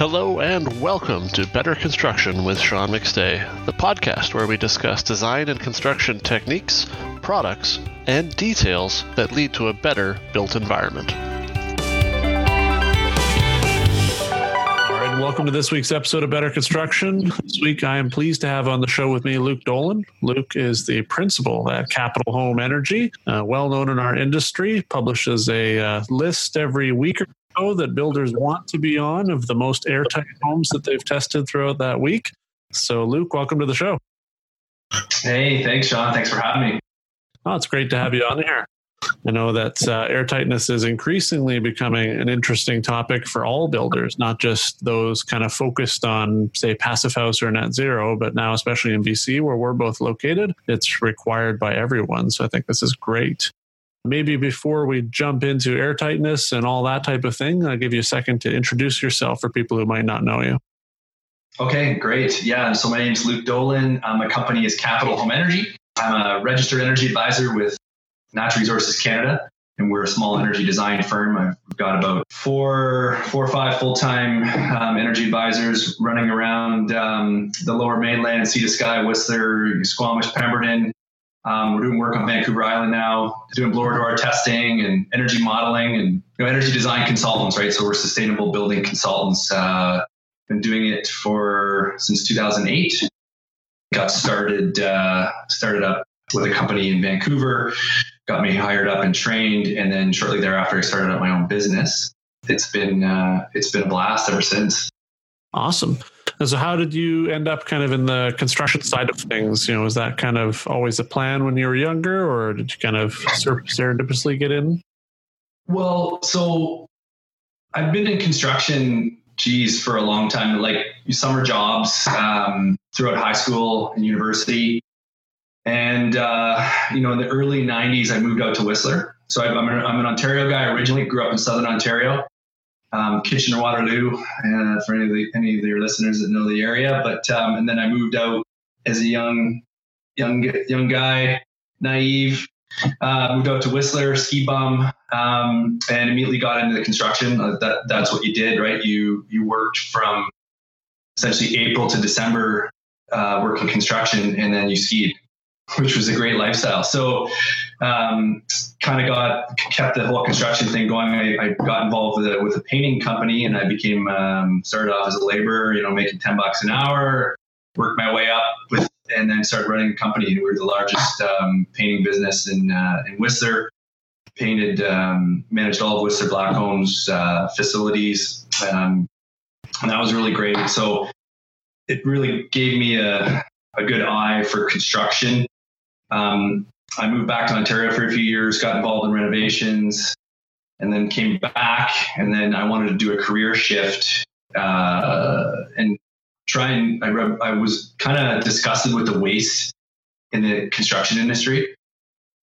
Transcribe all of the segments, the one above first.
Hello and welcome to Better Construction with Sean McStay, the podcast where we discuss design and construction techniques, products, and details that lead to a better built environment. Welcome to this week's episode of Better Construction. This week I am pleased to have on the show with me Luke Dolan. Luke is the principal at Capital Home Energy, uh, well known in our industry, publishes a uh, list every week or so that builders want to be on of the most airtight homes that they've tested throughout that week. So, Luke, welcome to the show. Hey, thanks, Sean. Thanks for having me. Oh, it's great to have you on here. I know that uh, airtightness is increasingly becoming an interesting topic for all builders, not just those kind of focused on, say, passive house or net zero, but now, especially in BC, where we're both located, it's required by everyone. So I think this is great. Maybe before we jump into airtightness and all that type of thing, I'll give you a second to introduce yourself for people who might not know you. Okay, great. Yeah, so my name is Luke Dolan. Um, my company is Capital Home Energy. I'm a registered energy advisor with Natural Resources Canada, and we're a small energy design firm. I've got about four, four or five full-time um, energy advisors running around um, the Lower Mainland, Sea to Sky, Whistler, Squamish, Pemberton, um, we're doing work on Vancouver Island now, doing blower door testing and energy modeling and you know, energy design consultants, right? So we're sustainable building consultants. Uh, been doing it for since 2008. Got started uh, started up with a company in Vancouver, got me hired up and trained, and then shortly thereafter, I started up my own business. It's been uh, it's been a blast ever since. Awesome. And so, how did you end up kind of in the construction side of things? You know, was that kind of always a plan when you were younger, or did you kind of serendipitously get in? Well, so I've been in construction, geez, for a long time, like summer jobs um, throughout high school and university. And, uh, you know, in the early 90s, I moved out to Whistler. So I'm an, I'm an Ontario guy originally, grew up in Southern Ontario um, Kitchener Waterloo uh, for any of, the, any of your listeners that know the area. But um, and then I moved out as a young young young guy, naive. Uh, moved out to Whistler, ski bum, um, and immediately got into the construction. Uh, that that's what you did, right? You you worked from essentially April to December uh, working construction, and then you skied which was a great lifestyle. So, um, kind of got kept the whole construction thing going. I, I got involved with a, with a painting company, and I became um, started off as a laborer. You know, making ten bucks an hour. Worked my way up with, and then started running a company. We were the largest um, painting business in uh, in Whistler. Painted, um, managed all of Whistler Blackcomb's uh, facilities, um, and that was really great. So, it really gave me a a good eye for construction um, I moved back to Ontario for a few years, got involved in renovations, and then came back. And then I wanted to do a career shift uh, and try and I, I was kind of disgusted with the waste in the construction industry.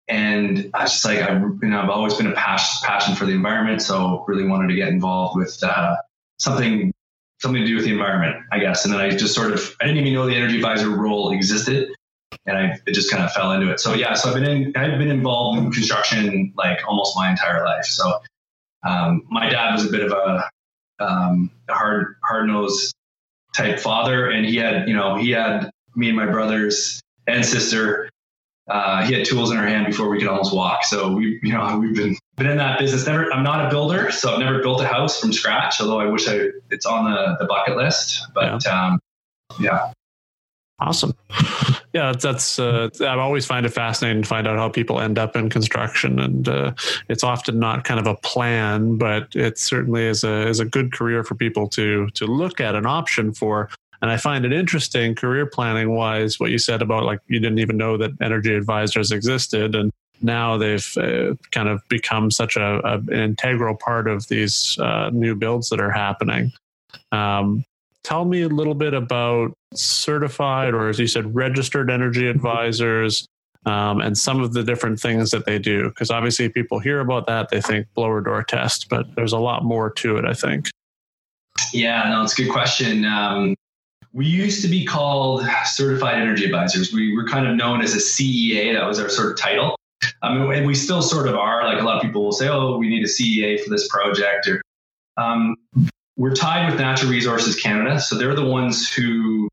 And I was just like, I, you know, I've always been a passion, passion for the environment. So really wanted to get involved with uh, something, something to do with the environment, I guess. And then I just sort of, I didn't even know the energy advisor role existed and I it just kind of fell into it. So yeah, so I've been in I've been involved in construction like almost my entire life. So um, my dad was a bit of a, um, a hard hard nosed type father, and he had you know he had me and my brothers and sister. Uh, he had tools in our hand before we could almost walk. So we, you know, we've been been in that business. Never, I'm not a builder, so I've never built a house from scratch. Although I wish I, it's on the, the bucket list. But yeah. Um, yeah. Awesome. Yeah, that's, uh, I always find it fascinating to find out how people end up in construction, and uh, it's often not kind of a plan, but it certainly is a is a good career for people to to look at an option for. And I find it interesting, career planning wise, what you said about like you didn't even know that energy advisors existed, and now they've uh, kind of become such a, a, an integral part of these uh, new builds that are happening. Um, tell me a little bit about certified or as you said registered energy advisors um, and some of the different things that they do. Because obviously people hear about that they think blower door test but there's a lot more to it i think. Yeah no it's a good question. Um, we used to be called certified energy advisors. We were kind of known as a cea that was our sort of title. Um, and we still sort of are. Like a lot of people will say oh we need a cea for this project or um, we're tied with Natural Resources Canada, so they're the ones who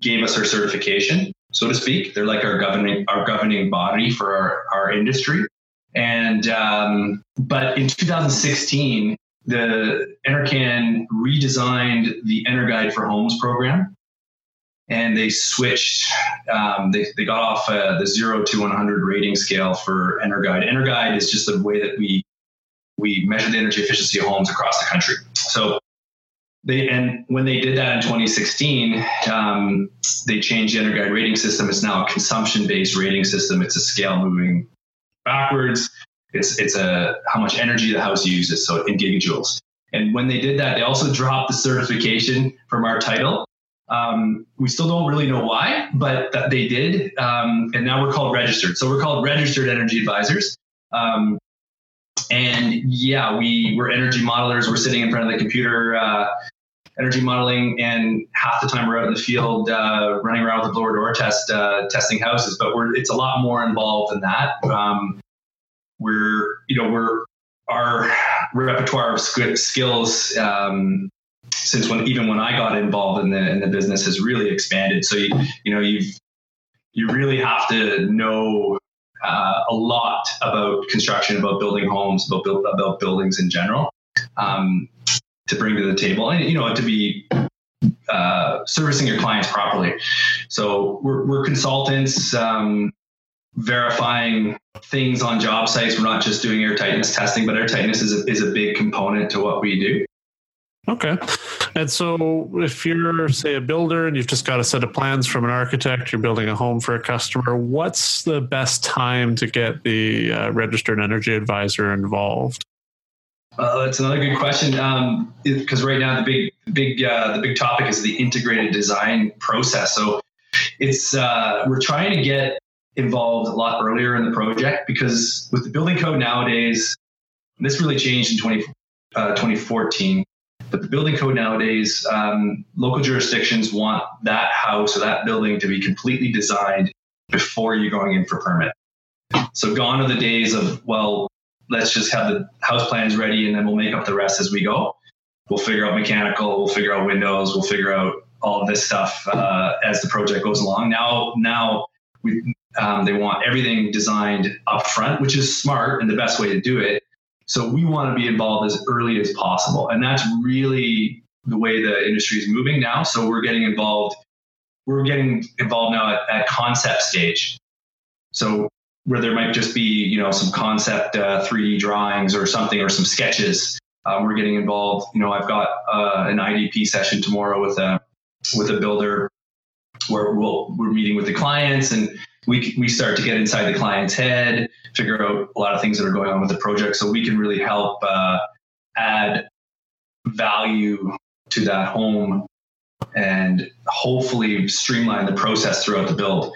gave us our certification, so to speak. They're like our governing our governing body for our, our industry. And um, but in 2016, the NRCan redesigned the EnerGuide for Homes program, and they switched. Um, they they got off uh, the zero to 100 rating scale for EnerGuide. EnerGuide is just the way that we we measure the energy efficiency of homes across the country. So they and when they did that in 2016, um, they changed the EnerGuide rating system. It's now a consumption-based rating system. It's a scale moving backwards. It's it's a how much energy the house uses, so in gigajoules. And when they did that, they also dropped the certification from our title. Um, we still don't really know why, but th- they did. Um, and now we're called registered. So we're called registered energy advisors. Um, and yeah, we we're energy modelers. We're sitting in front of the computer, uh, energy modeling, and half the time we're out in the field uh, running around with a blower door test, uh, testing houses. But we're it's a lot more involved than that. Um, we're you know we're our repertoire of skills um, since when even when I got involved in the in the business has really expanded. So you you know you've you really have to know uh, a lot about construction, about building homes, about build, about buildings in general, um, to bring to the table, and you know to be uh, servicing your clients properly. So we're, we're consultants. Um, verifying things on job sites. We're not just doing air tightness testing, but air tightness is a, is a big component to what we do. Okay. And so if you're, say, a builder and you've just got a set of plans from an architect, you're building a home for a customer, what's the best time to get the uh, registered energy advisor involved? Uh, that's another good question. Because um, right now the big, big, uh, the big topic is the integrated design process. So it's uh, we're trying to get involved a lot earlier in the project because with the building code nowadays, this really changed in 20, uh, 2014. But the building code nowadays, um, local jurisdictions want that house or that building to be completely designed before you're going in for permit. So gone are the days of, well, let's just have the house plans ready and then we'll make up the rest as we go. We'll figure out mechanical, we'll figure out windows, we'll figure out all this stuff uh, as the project goes along. Now, now we um, they want everything designed up front, which is smart and the best way to do it. So we want to be involved as early as possible. And that's really the way the industry is moving now. So we're getting involved. We're getting involved now at, at concept stage. So where there might just be, you know, some concept uh, 3D drawings or something or some sketches. Uh, we're getting involved. You know, I've got uh, an IDP session tomorrow with a with a builder where we'll, we're meeting with the clients and we, we start to get inside the client's head, figure out a lot of things that are going on with the project so we can really help uh, add value to that home and hopefully streamline the process throughout the build.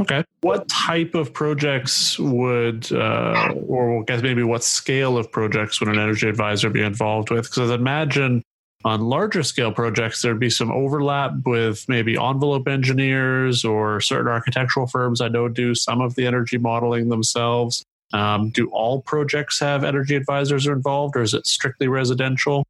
Okay. What type of projects would, uh, or I guess maybe what scale of projects would an energy advisor be involved with? Because I imagine on larger scale projects, there'd be some overlap with maybe envelope engineers or certain architectural firms I know do some of the energy modeling themselves. Um, do all projects have energy advisors involved, or is it strictly residential?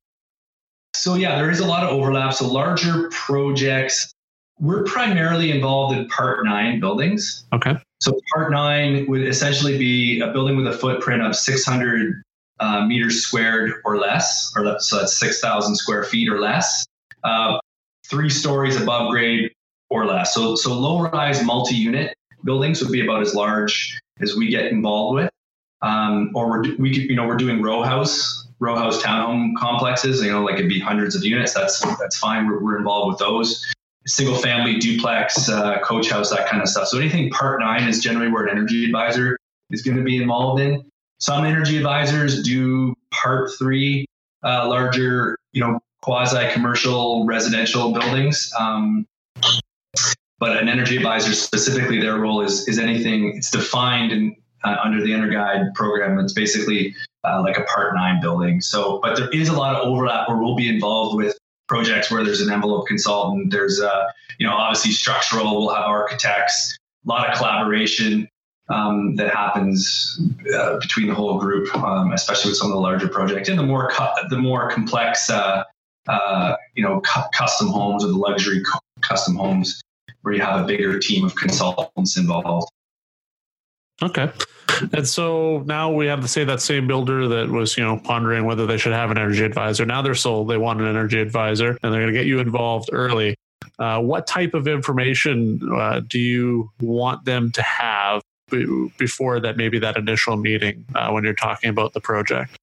So, yeah, there is a lot of overlap. So, larger projects, we're primarily involved in Part 9 buildings. Okay. So, Part 9 would essentially be a building with a footprint of 600 uh, meters squared or less, or so that's 6,000 square feet or less, uh, three stories above grade or less. So, so low rise multi unit buildings would be about as large as we get involved with. Um, or we're, we could, you know, we're doing row house, row house townhome complexes, you know, like it'd be hundreds of units. That's, that's fine. We're, we're involved with those. Single family duplex, uh, coach house, that kind of stuff. So anything part nine is generally where an energy advisor is going to be involved in. Some energy advisors do part three, uh, larger, you know, quasi commercial residential buildings. Um, but an energy advisor specifically, their role is is anything. It's defined in uh, under the EnerGuide program. It's basically uh, like a part nine building. So, but there is a lot of overlap where we'll be involved with projects where there's an envelope consultant. There's, uh, you know, obviously structural. We'll have architects. A lot of collaboration um, that happens uh, between the whole group, um, especially with some of the larger projects and the more cu- the more complex, uh, uh, you know, cu- custom homes or the luxury cu- custom homes where you have a bigger team of consultants involved. Okay. And so now we have to say that same builder that was, you know, pondering whether they should have an energy advisor. Now they're sold, they want an energy advisor, and they're going to get you involved early. Uh, what type of information uh, do you want them to have before that maybe that initial meeting uh, when you're talking about the project?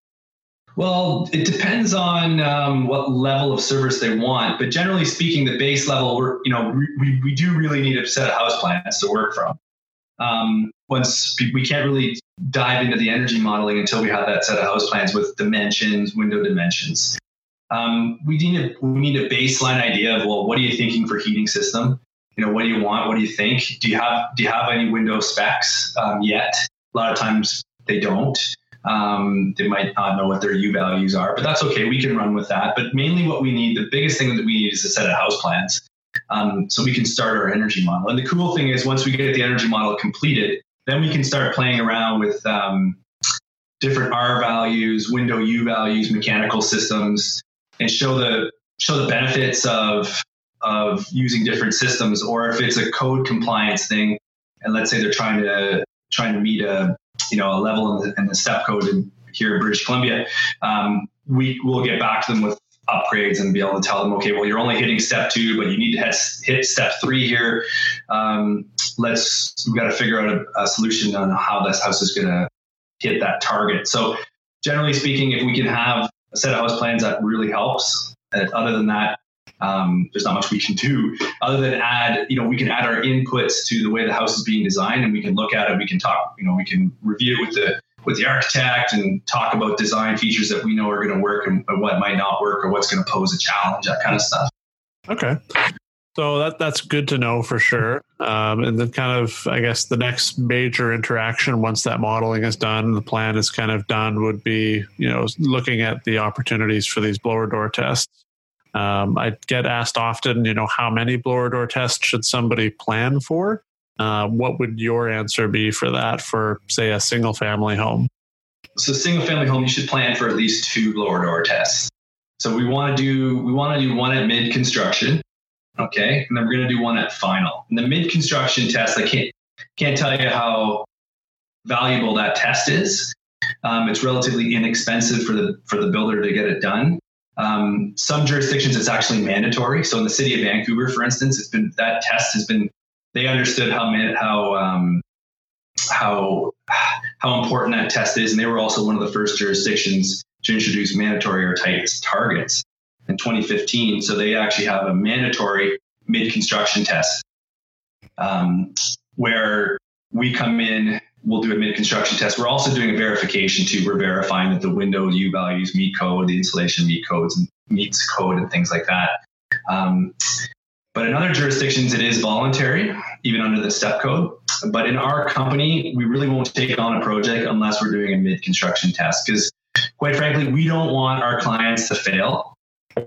Well, it depends on um, what level of service they want, but generally speaking, the base level, we're, you know, we, we do really need a set of house plans to work from. Um, once we can't really dive into the energy modeling until we have that set of house plans with dimensions, window dimensions. Um, we need a we need a baseline idea of well, what are you thinking for heating system? You know, what do you want? What do you think? Do you have do you have any window specs um, yet? A lot of times they don't. Um, they might not know what their U values are, but that's okay. We can run with that. But mainly, what we need, the biggest thing that we need, is a set of house plans, um, so we can start our energy model. And the cool thing is, once we get the energy model completed, then we can start playing around with um, different R values, window U values, mechanical systems, and show the show the benefits of of using different systems. Or if it's a code compliance thing, and let's say they're trying to trying to meet a you know a level in the, in the step code in, here in British Columbia, um, we will get back to them with upgrades and be able to tell them, okay, well, you're only hitting step two, but you need to hit, step three here. Um, let's we've got to figure out a, a solution on how this house is going to hit that target. So, generally speaking, if we can have a set of house plans, that really helps. Uh, other than that, um, there's not much we can do other than add, you know, we can add our inputs to the way the house is being designed and we can look at it. We can talk, you know, we can review it with the, with the architect and talk about design features that we know are going to work and, what might not work or what's going to pose a challenge, that kind of stuff. Okay. So that that's good to know for sure. Um, and then kind of, I guess, the next major interaction once that modeling is done, the plan is kind of done, would be you know looking at the opportunities for these blower door tests. Um, I get asked often, you know, how many blower door tests should somebody plan for? Uh, what would your answer be for that for, say, a single family home? So, single family home, you should plan for at least two blower door tests. So we want to do we want to do one at mid construction, okay, and then we're going to do one at final. And the mid construction test, I can't can't tell you how valuable that test is. Um, it's relatively inexpensive for the for the builder to get it done. Um, some jurisdictions it's actually mandatory. So in the city of Vancouver, for instance, it's been that test has been they understood how how um, how how important that test is, and they were also one of the first jurisdictions to introduce mandatory airtight targets in 2015. So they actually have a mandatory mid construction test um, where we come in we'll do a mid-construction test. We're also doing a verification too. We're verifying that the window U values meet code, the insulation meet codes and meets code and things like that. Um, but in other jurisdictions, it is voluntary, even under the step code. But in our company, we really won't take on a project unless we're doing a mid-construction test because, quite frankly, we don't want our clients to fail.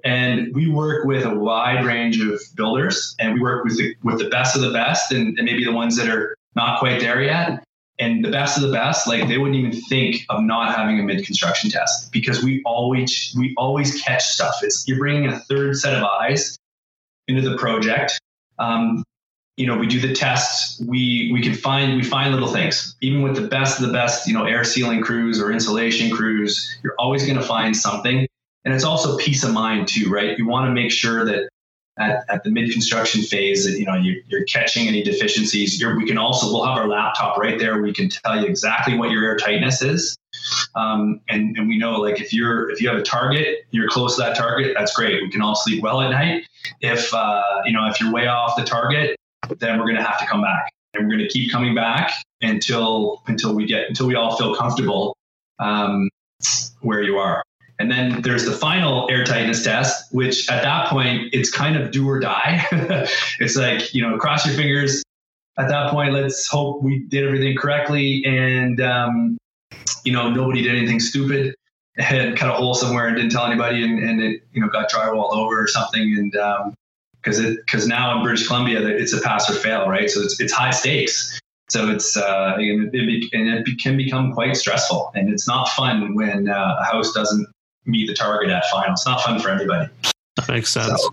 And we work with a wide range of builders, and we work with the, with the best of the best, and, and maybe the ones that are not quite there yet and the best of the best like they wouldn't even think of not having a mid construction test because we always we always catch stuff it's you're bringing a third set of eyes into the project. Um, you know we do the tests. We we can find we find little things. Even with the best of the best you know air sealing crews or insulation crews you're always going to find something. And it's also peace of mind too right? You want to make sure that at, at the mid construction phase that you know you, are catching any deficiencies. You're, we can also we'll have our laptop right there. We can tell you exactly what your air tightness is, um, and and we know like if you're if you have a target, you're close to that target. That's great. We can all sleep well at night. If uh, you know if you're way off the target, then we're going to have to come back, and we're going to keep coming back until until we get until we all feel comfortable um, where you are. And then there's the final air tightness test, which at that point, it's kind of do or die. it's like, you know, cross your fingers. At that point, let's hope we did everything correctly and, um, you know, nobody did anything stupid and cut a hole somewhere and didn't tell anybody and, and it, you know, got drywalled over or something. And, um, because it because now in British Columbia it's a pass or fail, right? So it's it's high stakes. So it's uh, and it, and it can become quite stressful, and it's not fun when uh, a house doesn't meet the target at final. It's not fun for anybody. That makes sense. So,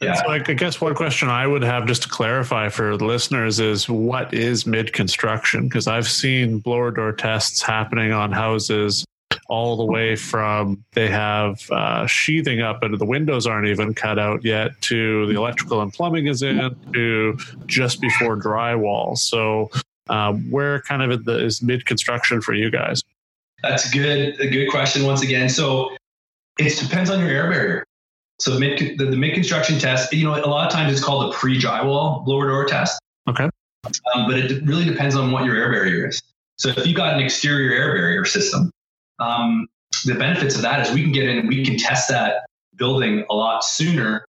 yeah. So I guess one question I would have just to clarify for the listeners is what is mid construction? Because I've seen blower door tests happening on houses all the way from they have uh, sheathing up and the windows aren't even cut out yet to the electrical and plumbing is in to just before drywall. So uh, where kind of is mid construction for you guys? That's good. A good question once again. So it depends on your air barrier. So mid, the, the mid construction test, you know, a lot of times it's called a pre drywall blower door test. Okay. Um, but it really depends on what your air barrier is. So if you've got an exterior air barrier system, um, the benefits of that is we can get in and we can test that building a lot sooner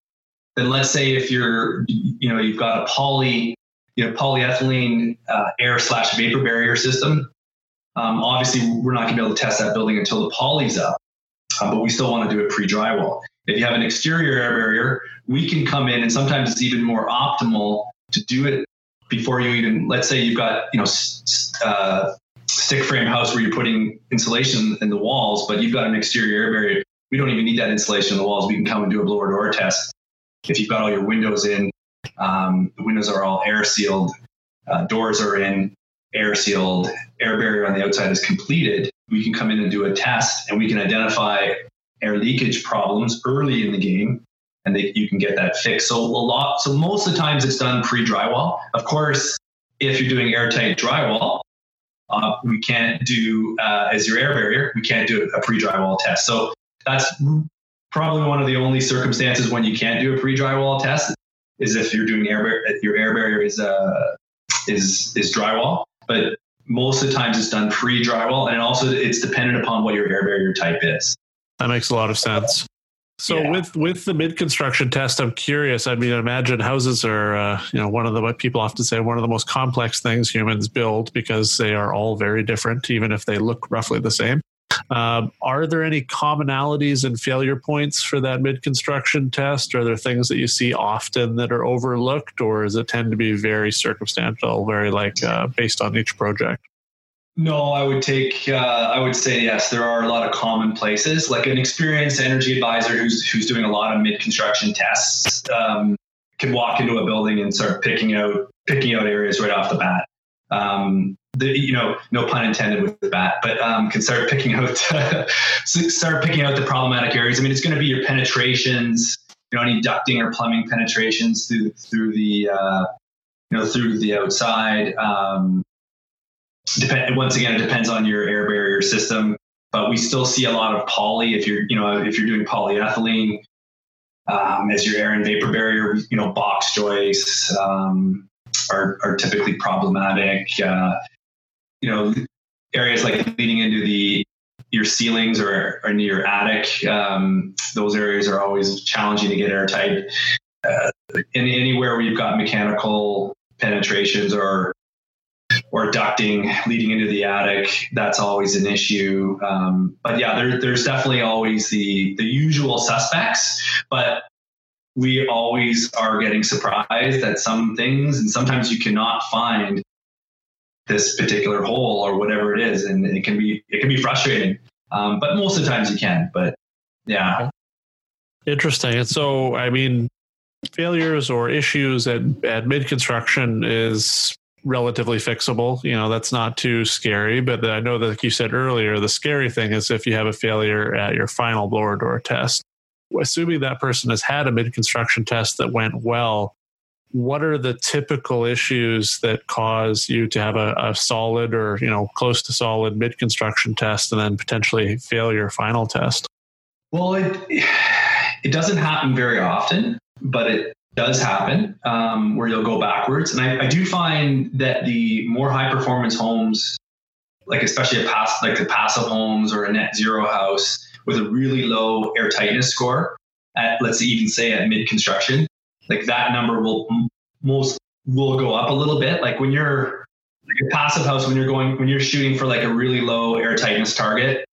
than let's say if you're, you know, you've got a poly, you know, polyethylene uh, air slash vapor barrier system. Um, obviously, we're not going to be able to test that building until the poly's up, uh, but we still want to do it pre drywall. If you have an exterior air barrier, we can come in, and sometimes it's even more optimal to do it before you even. Let's say you've got you know uh, stick frame house where you're putting insulation in the walls, but you've got an exterior air barrier. We don't even need that insulation in the walls. We can come and do a blower door test. If you've got all your windows in, um, the windows are all air sealed, uh, doors are in, air sealed, air barrier on the outside is completed. We can come in and do a test and we can identify air leakage problems early in the game and they, you can get that fixed. So a lot, so most of the times it's done pre drywall. Of course, if you're doing airtight drywall, uh, we can't do uh, as your air barrier. We can't do a pre drywall test. So that's probably one of the only circumstances when you can't do a pre drywall test is if you're doing air your air barrier is uh, is is drywall. But most of the times it's done pre drywall, and also it's dependent upon what your air barrier type is. That makes a lot of sense. So yeah. with with the mid construction test, I'm curious. I mean, imagine houses are uh, you know one of the what people often say one of the most complex things humans build because they are all very different, even if they look roughly the same. Um, are there any commonalities and failure points for that mid construction test? Are there things that you see often that are overlooked, or does it tend to be very circumstantial, very like uh, based on each project? No, I would take. Uh, I would say yes. There are a lot of common places. Like an experienced energy advisor who's who's doing a lot of mid construction tests um, can walk into a building and start picking out picking out areas right off the bat. Um, the, you know, no pun intended with the bat, but um, can start picking out start picking out the problematic areas. I mean, it's going to be your penetrations. You know, any ducting or plumbing penetrations through through the uh, you know through the outside. Um, depend, once again, it depends on your air barrier system, but we still see a lot of poly. If you're, you know, if you're doing polyethylene um, as your air and vapor barrier, you know, box joists um, are, are typically problematic. Uh, you know, areas like leading into the your ceilings or, or into your attic, um, those areas are always challenging to get airtight. Uh, anywhere where you've got mechanical penetrations or or ducting leading into the attic. That's always an issue. Um, but yeah, there, there's definitely always the the usual suspects, but we always are getting surprised at some things, and sometimes you cannot find this particular hole or whatever it is, and it can be it can be frustrating. Um, but most of the times you can. But yeah, interesting. And so, I mean, failures or issues at, at mid construction is relatively fixable. You know, that's not too scary. But I know that, like you said earlier, the scary thing is if you have a failure at your final blower door test. Assuming that person has had a mid construction test that went well, what are the typical issues that cause you to have a, a solid or you know close to solid mid construction test and then potentially fail your final test? Well, it it doesn't happen very often, but it does happen um, where you'll go backwards. And I, I, do find that the more high performance homes, like especially a pass, like the passive homes or a net zero house with a really low air tightness score at, let's even say at mid construction, like that number will most will go up a little bit. Like when you're like a passive house, when you're going, when you're shooting for like a really low air tightness target,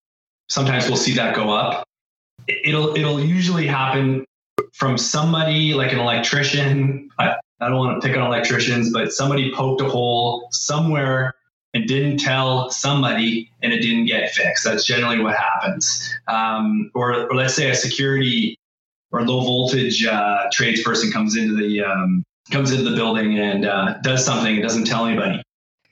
sometimes we'll see that go up. It'll, it'll usually happen from somebody like an electrician, I don't want to pick on electricians, but somebody poked a hole somewhere and didn't tell somebody and it didn't get fixed. That's generally what happens. Um, or, or, let's say a security or low voltage uh, tradesperson comes into the um, comes into the building and uh, does something and doesn't tell anybody.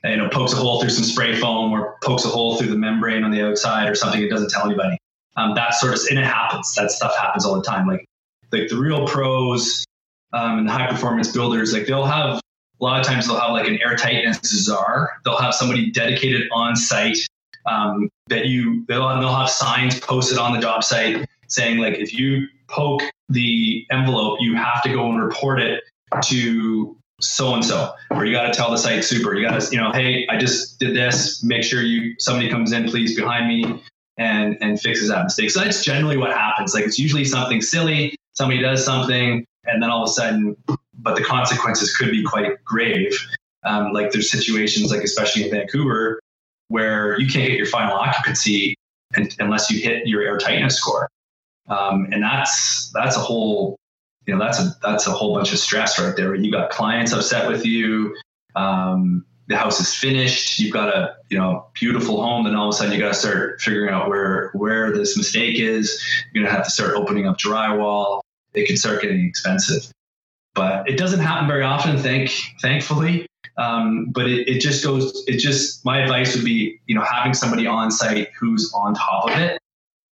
And, you know, pokes a hole through some spray foam or pokes a hole through the membrane on the outside or something. It doesn't tell anybody. Um, that sort of and it happens. That stuff happens all the time. Like like the real pros um, and the high performance builders, like they'll have a lot of times they'll have like an airtightness czar. They'll have somebody dedicated on site um, that you they'll, they'll have signs posted on the job site saying like if you poke the envelope, you have to go and report it to so and so, or you got to tell the site super. You got to you know, hey, I just did this. Make sure you somebody comes in, please, behind me and and fixes that mistake. So that's generally what happens. Like it's usually something silly. Somebody does something, and then all of a sudden but the consequences could be quite grave. Um, like there's situations, like especially in Vancouver, where you can't get your final occupancy unless you hit your air tightness score, um, and that's that's a whole you know that's a that's a whole bunch of stress right there. You got clients upset with you. Um, the house is finished. You've got a you know beautiful home. Then all of a sudden you got to start figuring out where where this mistake is. You're gonna have to start opening up drywall. It can start getting expensive but it doesn't happen very often. Thank, thankfully. Um, but it, it just goes. It just my advice would be, you know, having somebody on site who's on top of it,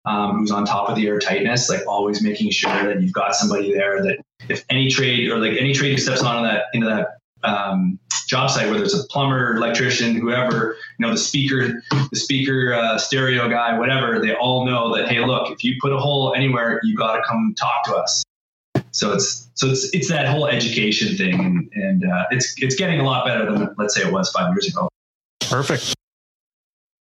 um, who's on top of the air tightness, like always making sure that you've got somebody there that if any trade or like any trade who steps on that into that um, job site, whether it's a plumber, electrician, whoever, you know, the speaker, the speaker, uh, stereo guy, whatever, they all know that, hey, look, if you put a hole anywhere, you got to come talk to us. So it's so it's it's that whole education thing, and, and uh, it's it's getting a lot better than let's say it was five years ago. Perfect.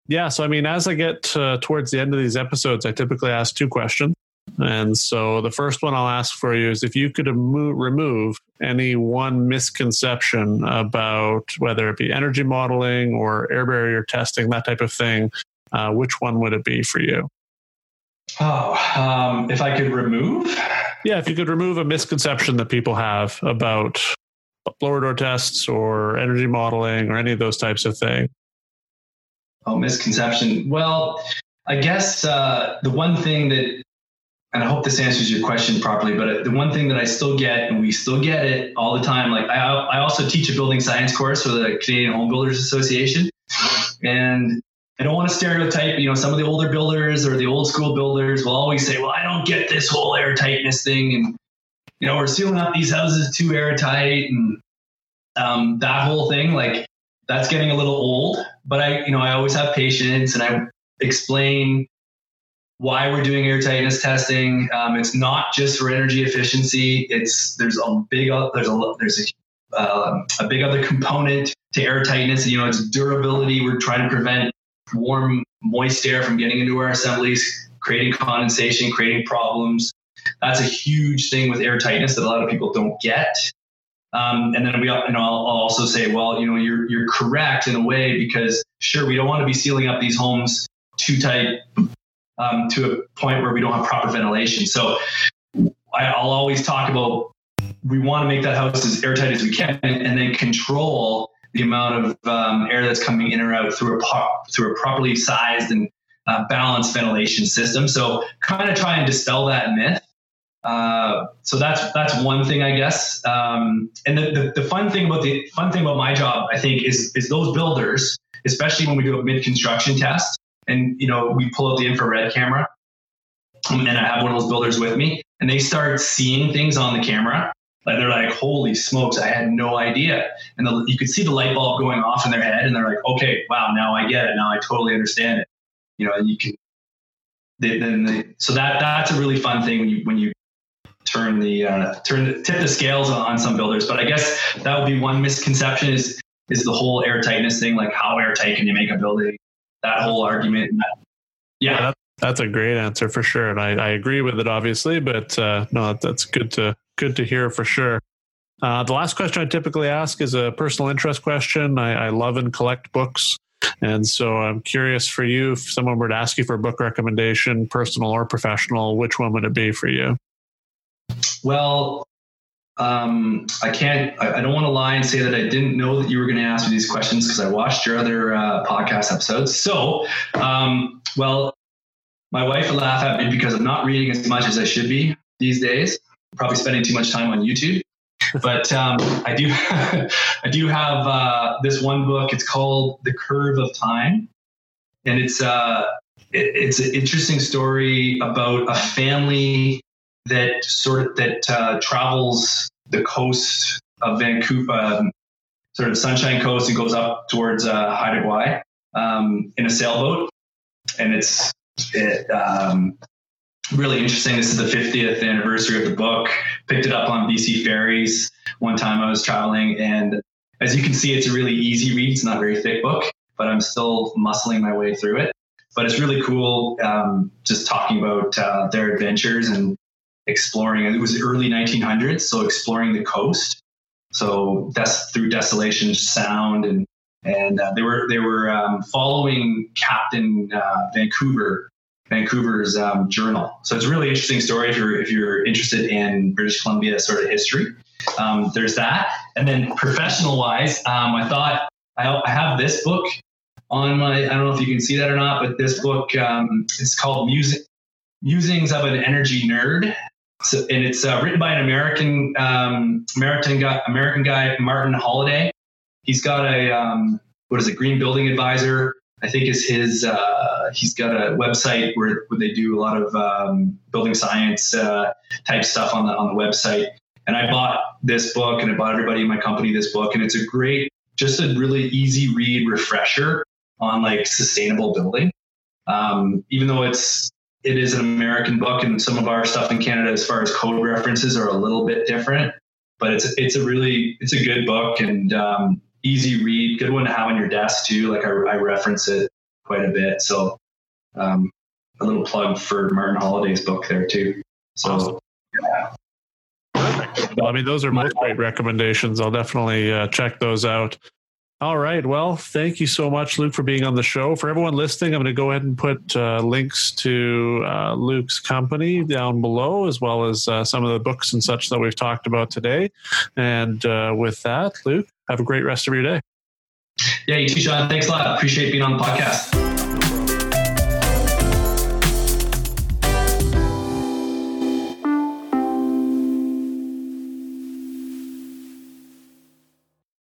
Yeah, so I mean, as I get towards the end of these episodes, I typically ask two questions. And so the first one I'll ask for you is if you could remove any one misconception about whether it be energy modeling or air barrier testing, that type of thing, uh, which one would it be for you? Oh, um, if I could remove? Yeah, if you could remove a misconception that people have about blower door tests or energy modeling or any of those types of things. Oh, misconception. Well, I guess uh, the one thing that, and I hope this answers your question properly, but the one thing that I still get, and we still get it all the time, like I, I also teach a building science course for the Canadian Home Builders Association. And I don't want to stereotype, you know, some of the older builders or the old school builders will always say, well, I don't get this whole airtightness thing. And, you know, we're sealing up these houses too airtight and um, that whole thing, like that's getting a little old. But I, you know, I always have patience and I explain why we're doing air tightness testing. Um, it's not just for energy efficiency. It's there's a big there's a there's a uh, a big other component to air tightness. You know, it's durability. We're trying to prevent warm, moist air from getting into our assemblies, creating condensation, creating problems. That's a huge thing with air tightness that a lot of people don't get. Um, and then we, you know, I'll, I'll also say, well, you know, you're you're correct in a way because sure, we don't want to be sealing up these homes too tight um, to a point where we don't have proper ventilation. So I, will always talk about we want to make that house as airtight as we can, and then control the amount of um, air that's coming in or out through a through a properly sized and uh, balanced ventilation system. So kind of try and dispel that myth. Uh, so that's that's one thing, I guess. Um, and the, the, the, fun thing about the fun thing about my job, I think, is is those builders, especially when we do a mid construction test, and you know we pull out the infrared camera, and I have one of those builders with me, and they start seeing things on the camera like they're like, holy smokes, I had no idea. And the, you could see the light bulb going off in their head, and they're like, okay, wow, now I get it. Now I totally understand it. You know, and you can. They, then they, so that that's a really fun thing when you when you turn the uh, turn the, tip the scales on, some builders. But I guess that would be one misconception is is the whole air tightness thing. Like how airtight can you make a building? That whole argument. Yeah. yeah that's a great answer for sure, and I, I agree with it, obviously. But uh, no, that's good to good to hear for sure. Uh, the last question I typically ask is a personal interest question. I, I, love and collect books, and so I'm curious for you. If someone were to ask you for a book recommendation, personal or professional, which one would it be for you? Well, um, I can't, I, I don't want to lie and say that I didn't know that you were going to ask me these questions because I watched your other uh, podcast episodes. So, um, well, my wife would laugh at me because I'm not reading as much as I should be these days. Probably spending too much time on YouTube. but um, I do, I do have uh, this one book. It's called The Curve of Time, and it's uh, it, it's an interesting story about a family that sort of that uh, travels the coast of Vancouver, um, sort of Sunshine Coast, and goes up towards uh, Haida Gwaii um, in a sailboat, and it's it, um, really interesting. This is the 50th anniversary of the book. Picked it up on BC ferries one time I was traveling, and as you can see, it's a really easy read. It's not a very thick book, but I'm still muscling my way through it. But it's really cool, um, just talking about uh, their adventures and exploring. It was early 1900s, so exploring the coast. So that's through Desolation Sound, and and uh, they were they were um, following Captain uh, Vancouver Vancouver's um, journal. So it's a really interesting story if you're if you're interested in British Columbia sort of history. Um, there's that, and then professional wise, um, I thought I, I, have this book on my. I don't know if you can see that or not, but this book um, is called Music Musings of an Energy Nerd. So, and it's uh, written by an American um, American guy, American guy, Martin Holladay. He's got a um, what is it, Green Building Advisor I think is his. Uh, he's got a website where, where they do a lot of um, building science uh, type stuff on the on the website. And I bought this book, and I bought everybody in my company this book, and it's a great, just a really easy read refresher on like sustainable building. Um, even though it's it is an American book, and some of our stuff in Canada, as far as code references, are a little bit different. But it's it's a really it's a good book, and um, easy read, good one to have on your desk too. Like I, I reference it quite a bit. So um, a little plug for Martin Holladay's book there too. So awesome. yeah. Well, I mean, those are both great recommendations. I'll definitely uh, check those out. All right. Well, thank you so much, Luke, for being on the show. For everyone listening, I'm going to go ahead and put uh, links to uh, Luke's company down below, as well as uh, some of the books and such that we've talked about today. And uh, with that, Luke, have a great rest of your day. Yeah, you too, Sean. Thanks a lot. Appreciate being on the podcast.